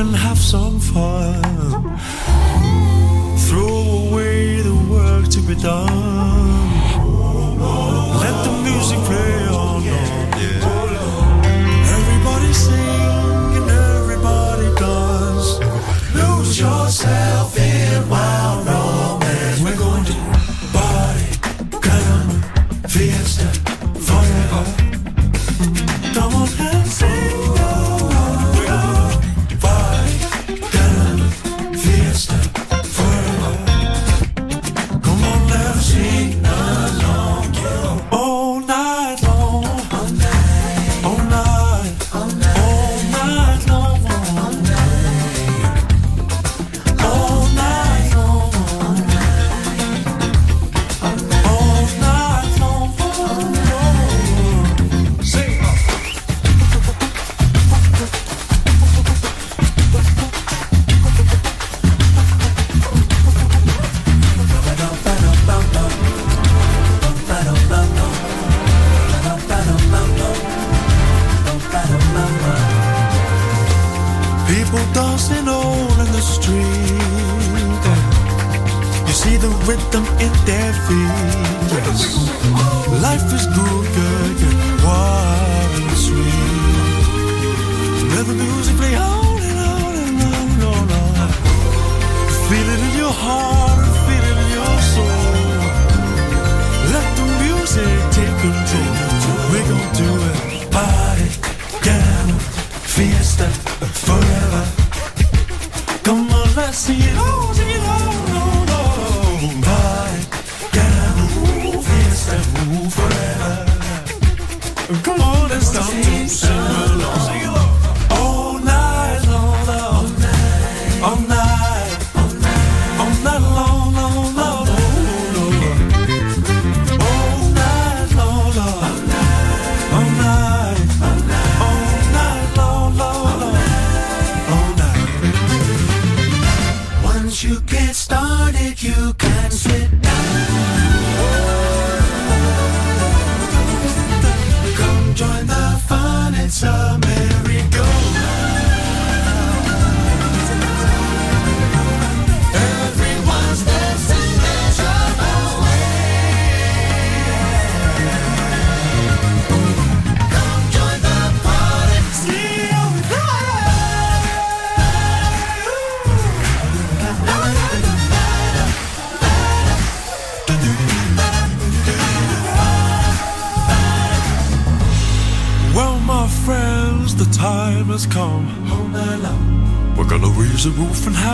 and have some fun. Throw away the work to be done.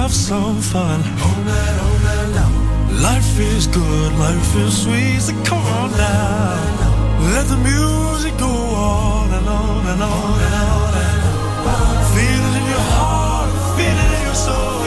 have some fun all night, all night long. Life is good, life is sweet, so come on now. Let the music go on and on and on and on. And on. Feel it in your heart, feel it in your soul.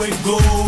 Party always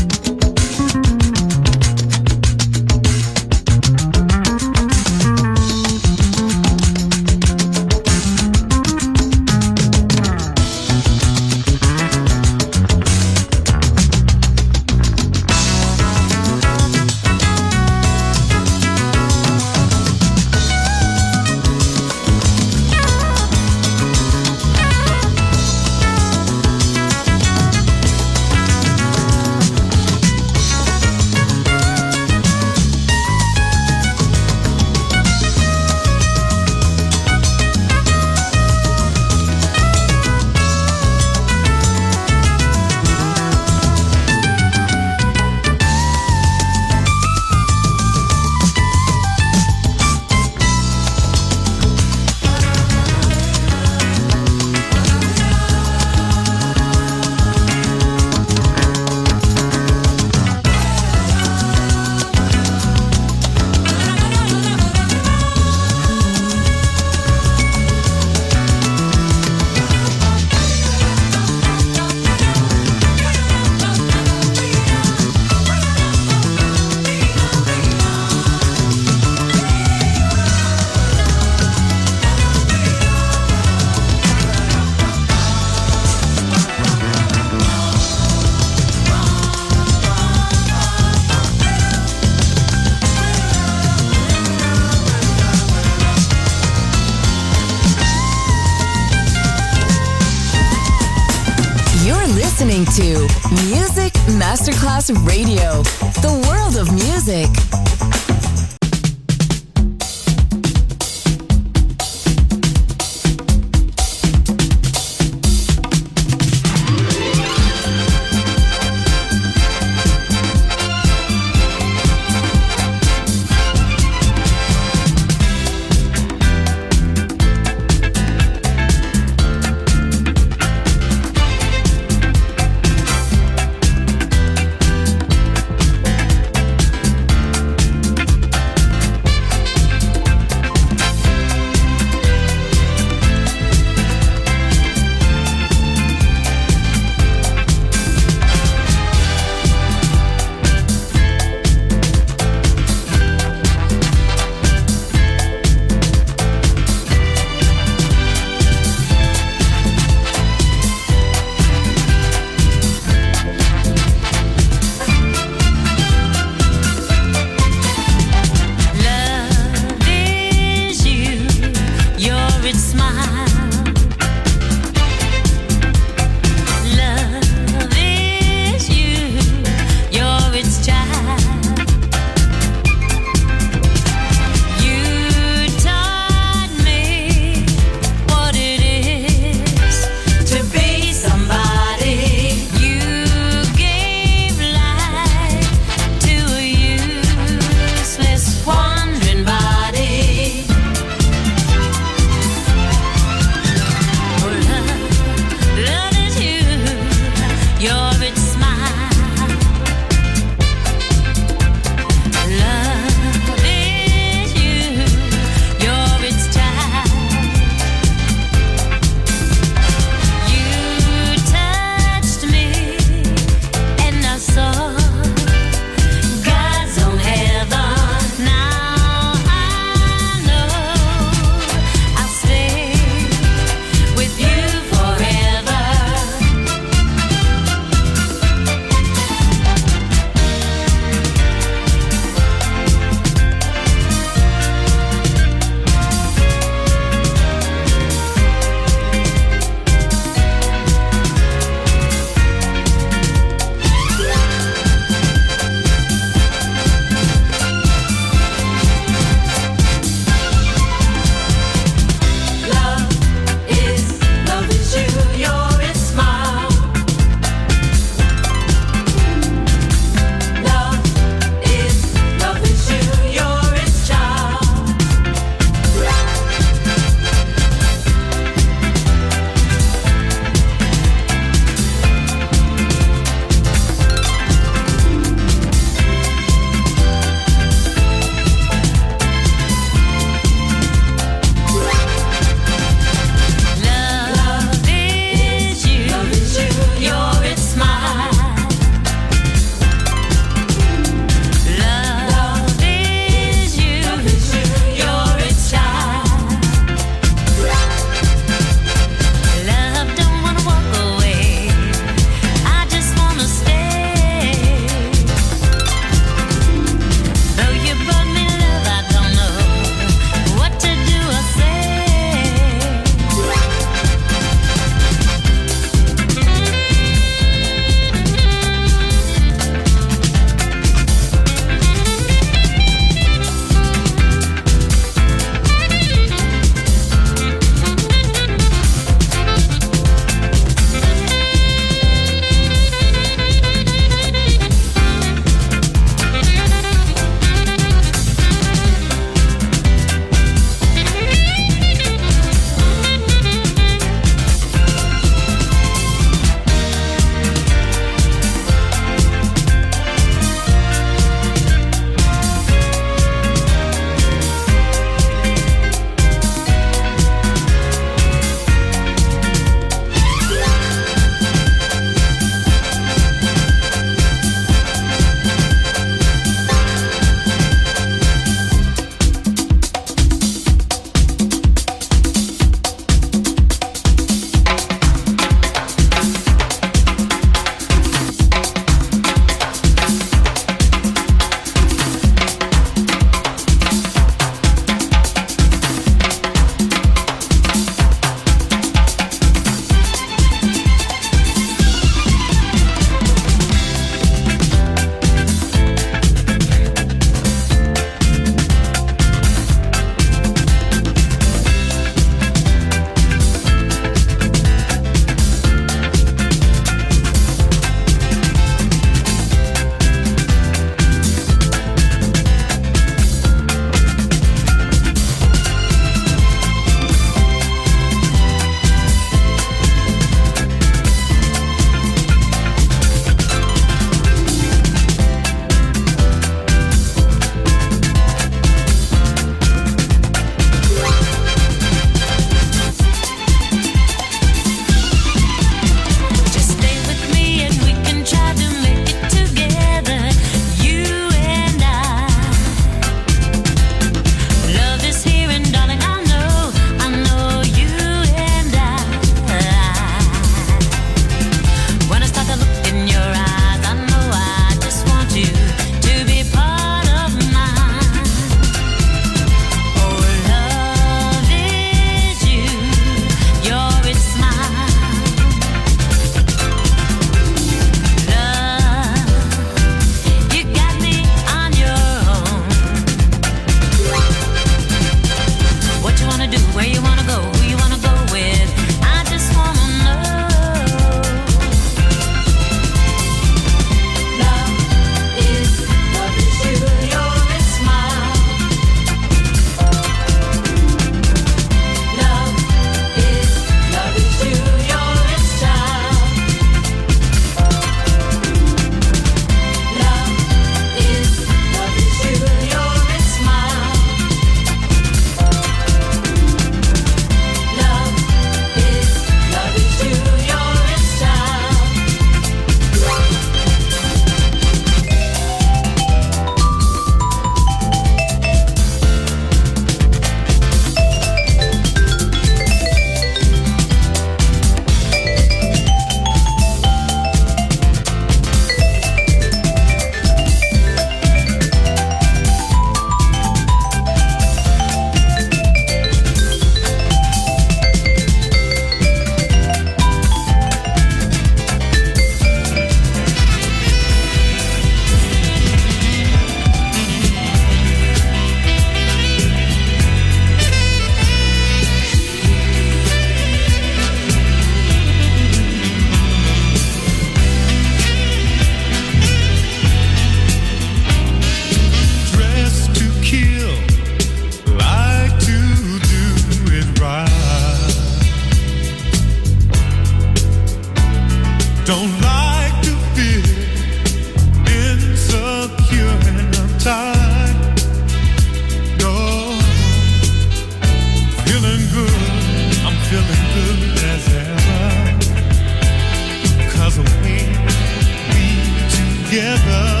together.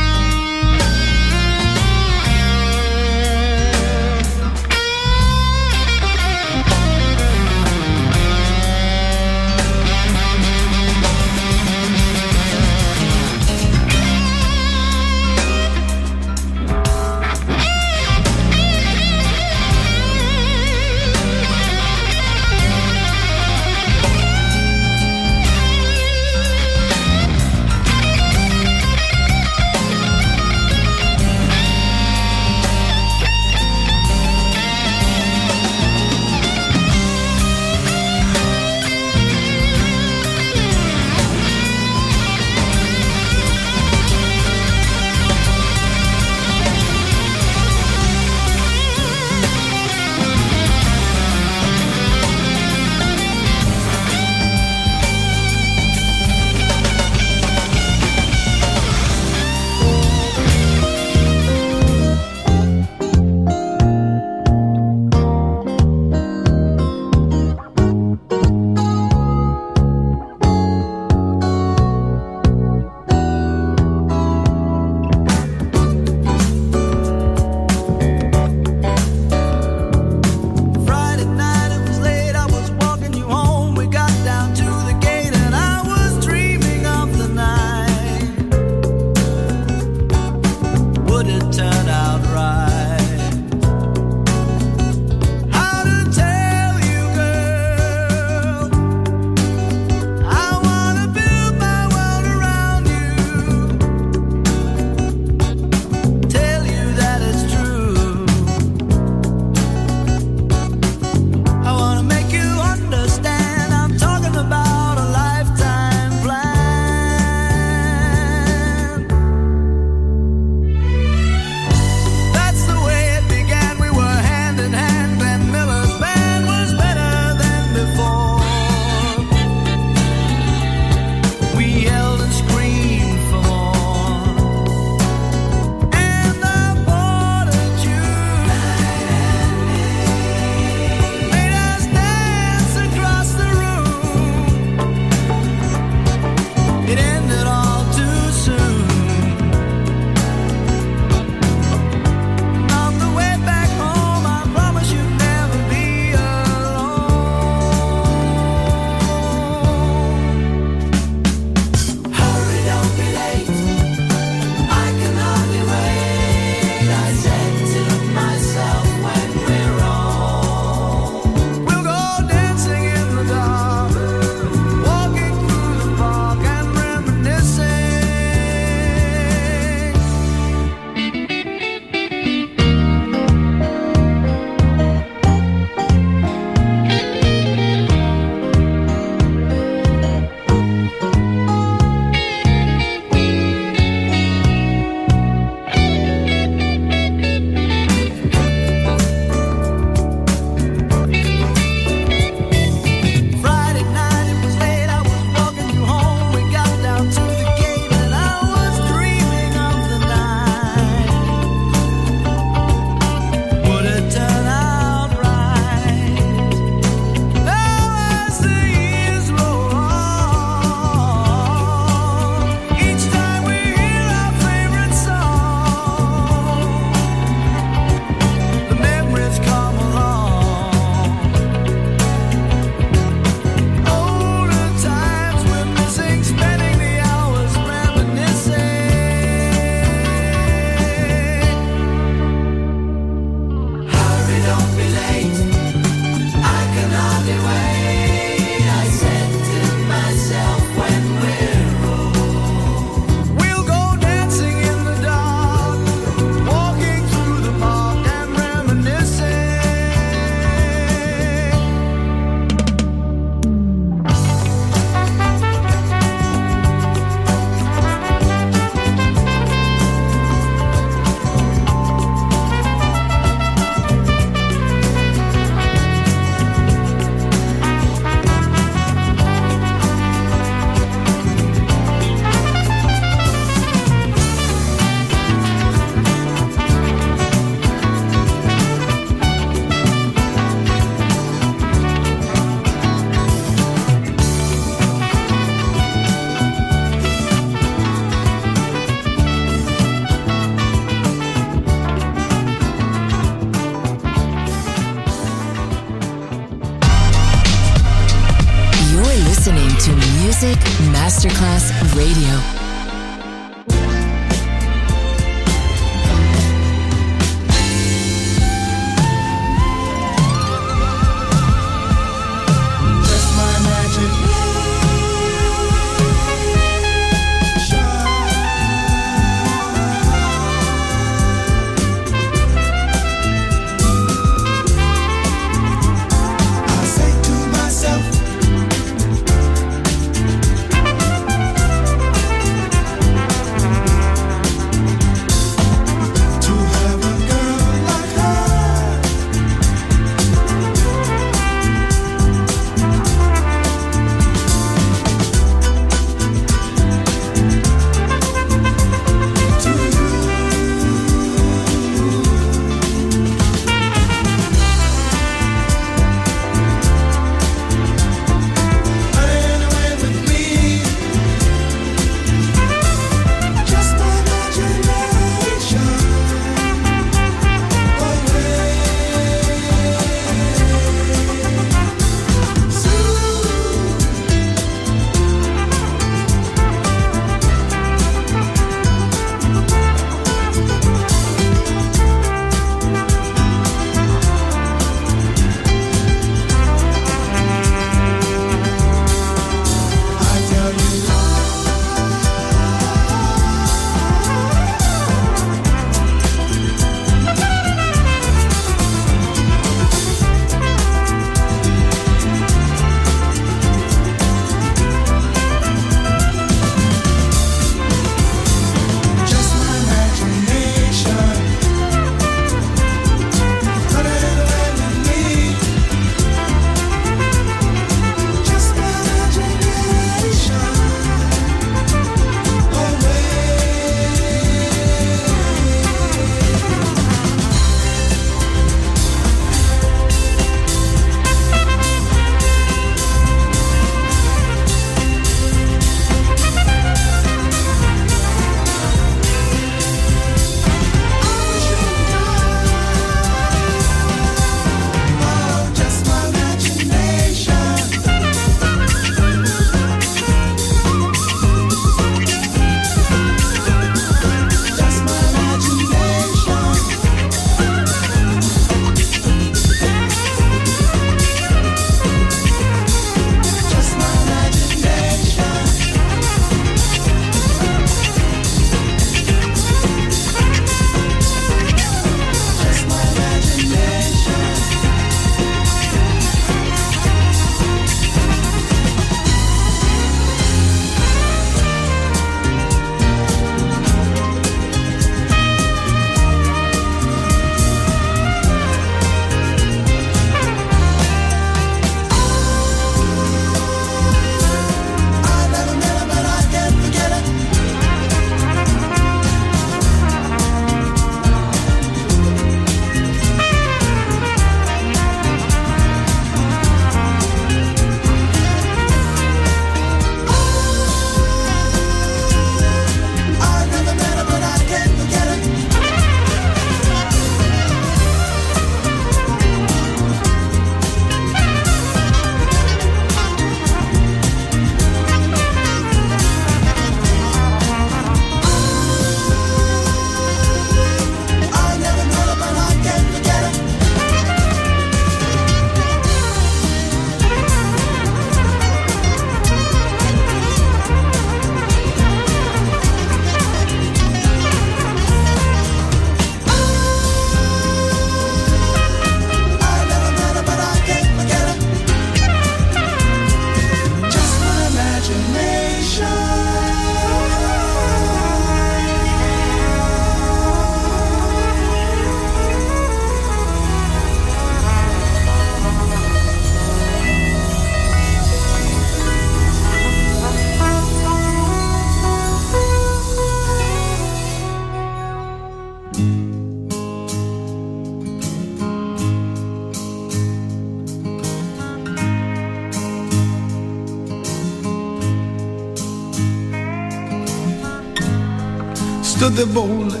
There boldly,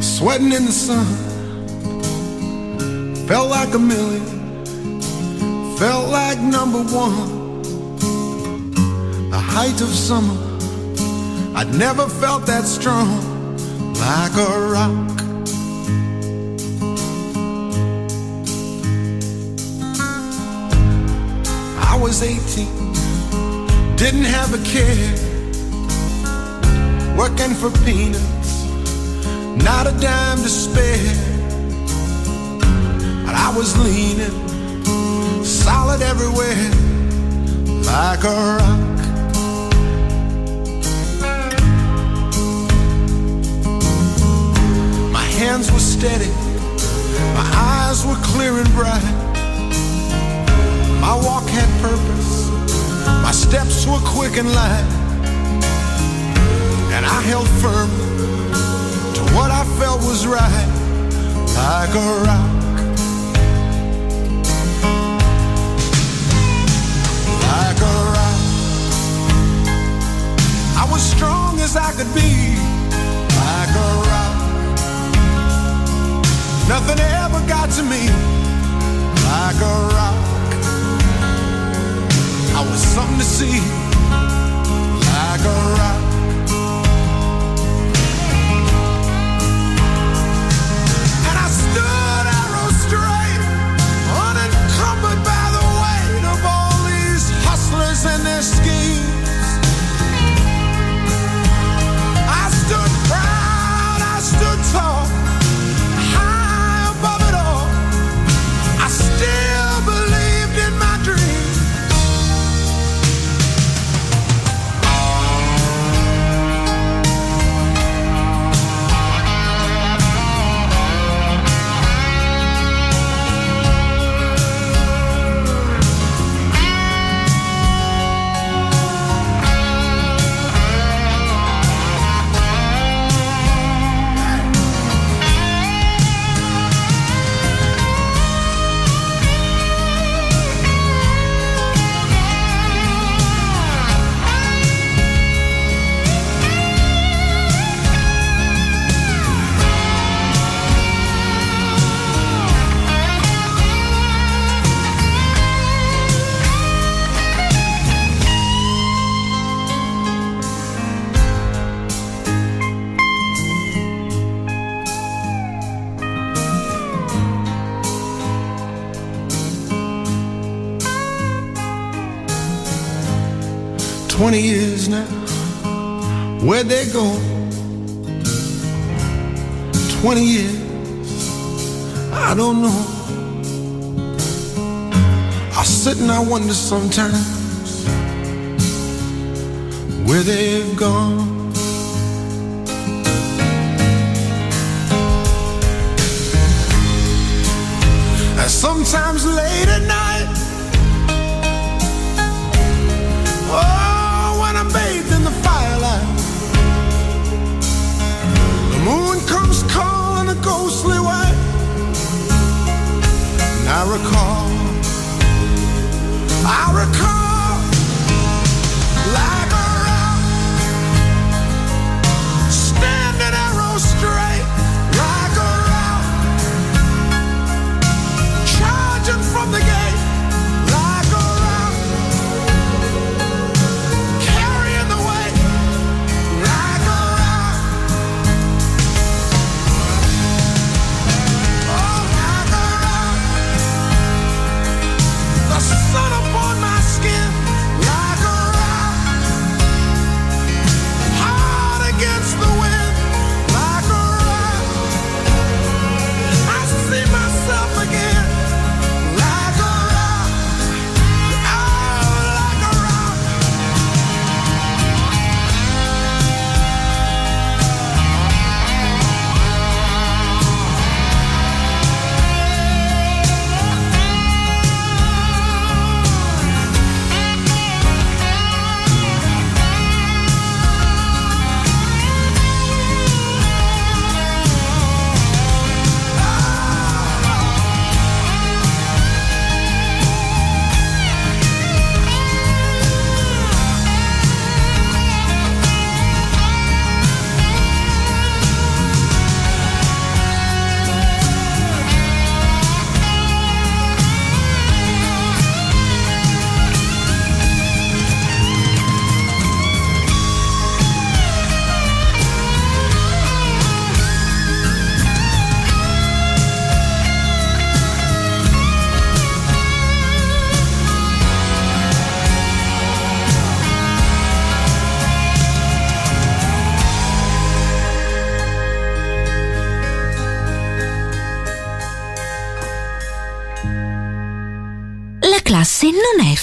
sweating in the sun. Felt like a million, felt like number one. the height of summer. I'd never felt that strong like a rock. I was 18, didn't have a care, working for peanuts, not a dime to spare. But I was leaning, solid everywhere, like a rock. My hands were steady, my eyes were clear and bright. My walk had purpose, my steps were quick and light. And I held firm to what I felt was right, like a rock. Like a rock. I was strong as I could be, like a rock. Nothing ever got to me, sometimes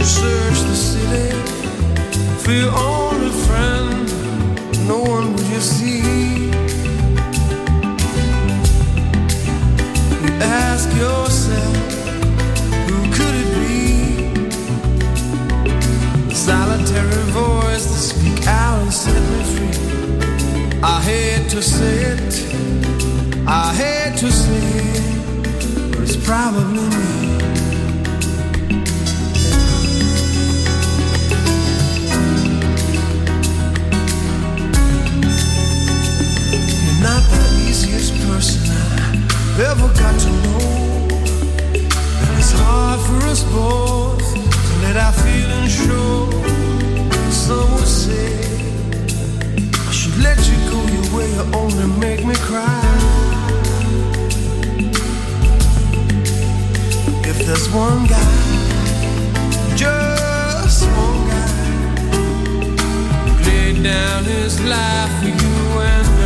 You search the city for your only friend. No one would you see. You ask yourself, who could it be? The solitary voice that speak out and set me free. I hate to say ever got to know. And it's hard for us both to let our feelings show. Some would say I should let you go your way, you only make me cry. If there's one guy, just one guy, who laid down his life for you and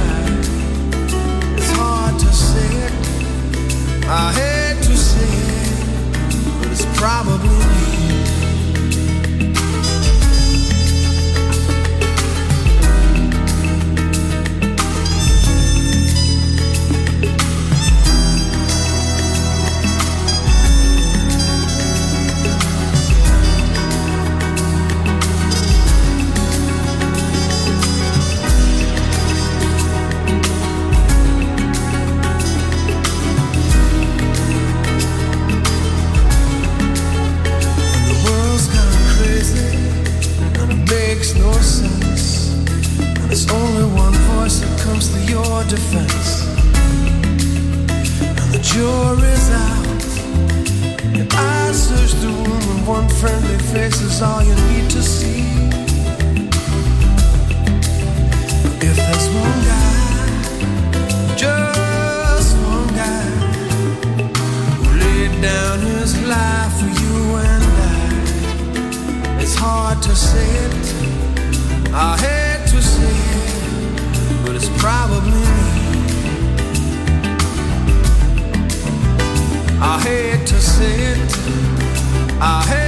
I hate to say it, but it's probably me. Face is all you need to see. If there's one guy, just one guy who laid down his life for you and I. It's hard to say it, I hate to say it, but it's probably me. I hate to say it, I hate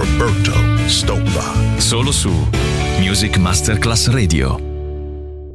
Roberto Stoppa. Solo su Music Masterclass Radio.